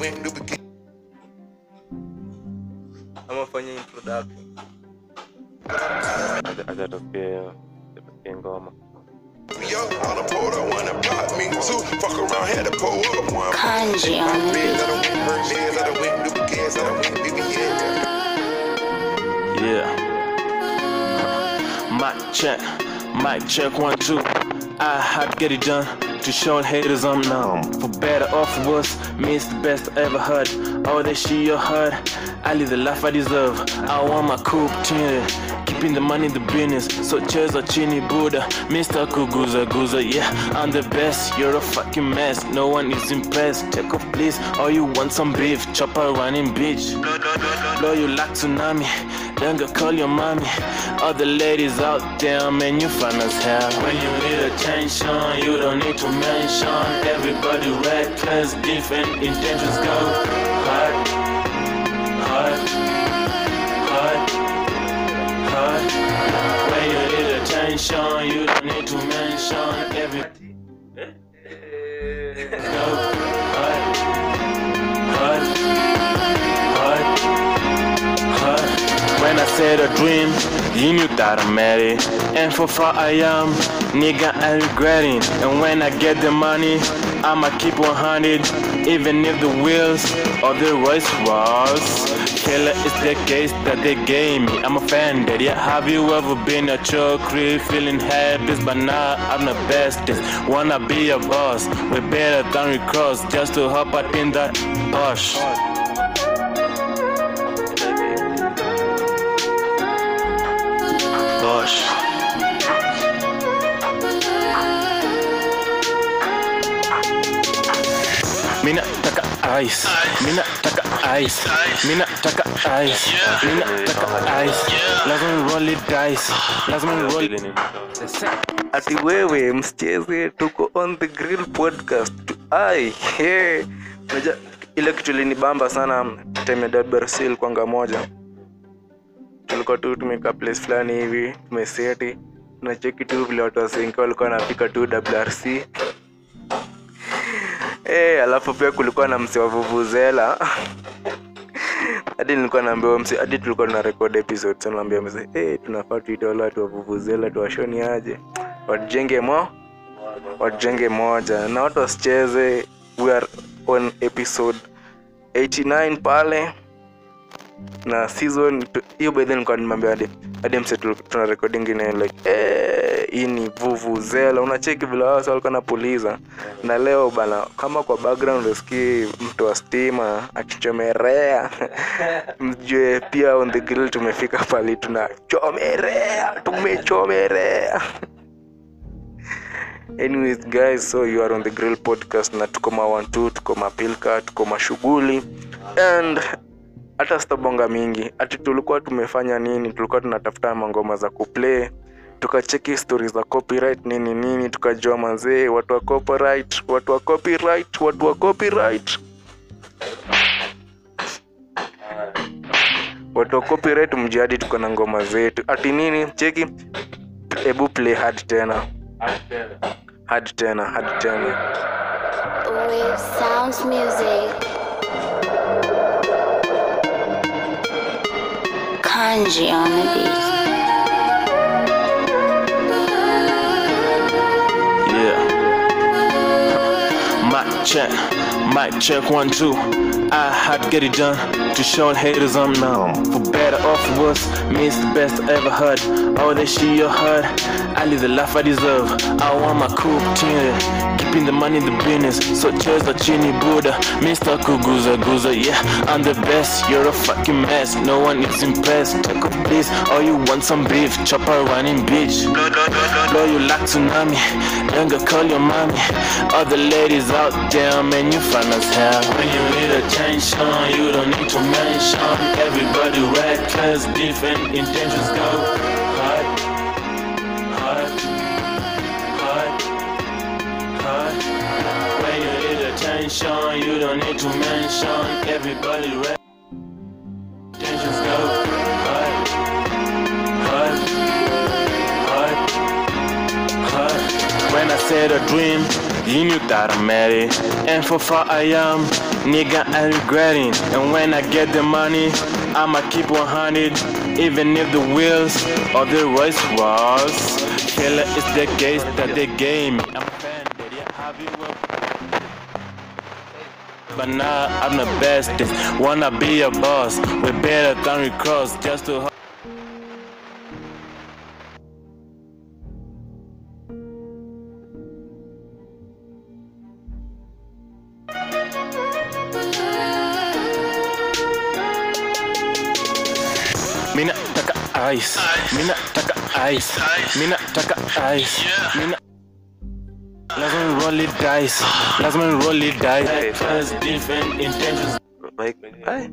went to begin. ama fanya introduction acha tosikie tosikie ngoma Yo, all the port I wanna pop me too. Fuck around, had to pull up one. Kanji on the Beds, I beat. done went Hermes, I done went Duplicats, I done went BBS. Yeah. Mic check, mic check one two. I had to get it done to show haters I'm numb. For better or for worse, me it's the best I ever heard. All that shit you heard, I live the life I deserve. I want my coupe tinted, keeping the money the business. So cheers or chini Buddha, Mr. Kuguza Guza. Yeah, I'm the best. You're a fucking mess. No one is impressed. Take off please, or you want some beef? Chopper running bitch. Blow you like tsunami. Then go call your mommy. All the ladies out there, man, you fine as hell. When you need attention, you don't need to mention. Everybody reckless, different intentions go hard, attention, you don't need to mention. Hard, hard, hard. Huh? When I said a dream, you knew that I made it. And for far I am, nigga, I regretting. And when I get the money, I'ma keep 100, even if the wheels of the race was. Killer is the case that they gave me. I'm offended. Yeah, have you ever been a crib feeling happy? But now I'm the bestest. Wanna be a boss, we better than we cross just to hop out in that. Bush. Ati wewe msicheze tuko on the grill podcast. Ai ile kitu ilinibamba sana time ya ilikuwanga moja tulikuwa tu tumekaa place fulani hivi tumeseti. Tunacheki tu vile watu wasenke walikuwa wanapika tu WRC Eh, alafu pia kulikuwa na msi wa vuvuzela. Hadi nilikuwa naambiwa msi hadi tulikuwa tuna record episode sana naambia msi eh tunafaa tuite wale watu wa vuvuzela tuwashoni aje? Wajenge mo wajenge moja. Na watu wasicheze. We are on episode 89 pale. Na season hiyo by then nilikuwa nimeambia hadi hadi msi tuna recording ingine like eh hii ni vuvuzela. Unacheki vile wao walikuwa napuliza na leo bana kama kwa background usikii mtu wa stima akichomerea. Mjue pia on the grill tumefika pali tunachomerea tumechomerea. Anyways guys so you are on the grill podcast na tuko mawantu tuko mapilka tuko mashughuli and hata sitabonga mingi. Ati tulikuwa tumefanya nini? Tulikuwa tunatafuta mangoma za kuplay tukacheki stori za copyright nini nini tukajua mazee watu wa copyright watu wa copyright watu wa copyright. Watu wa copyright mjadi tuko na ngoma zetu. Ati nini cheki? Hebu play hard tena. Hard tena hard tena. With Sounds Music. Kanji on the beat. Check, mic check one two. I had to get it done to show haters I'm numb. For better or for worse, me it's the best I ever heard. All that shit you heard, I live the life I deserve. I want my coupe tinted, keeping the money in the business. So cheers the chini Buddha, Mr. Kuguza Guza. Yeah, I'm the best. You're a fucking mess. No one is impressed. Take off please, or you want some beef? Chopper running bitch. Blow you like tsunami. Go call your mommy. All the ladies out there, man, you fine as hell. When you need attention, you don't need to mention. Everybody reckless, different intentions go hard, hard, hard, hard. When you need attention, you don't need to mention. Everybody reckless. Intentions go hard, hard, hard, hard. When I said a dream, you knew that I made it. And for far I am, Nigga, I'm regretting. And when I get the money, I'ma keep 100. Even if the wheels of the race was. Killer is the case that they gave me. I'm offended, yeah, have you but now I'm the bestest. Eh. Wanna be a boss. We better than we cross just to. Taka ice. Mina taka ice. Mina taka ice. Mina. Lazima roll it dice. Lazima roll it dice. Has different intentions. Mike, ai.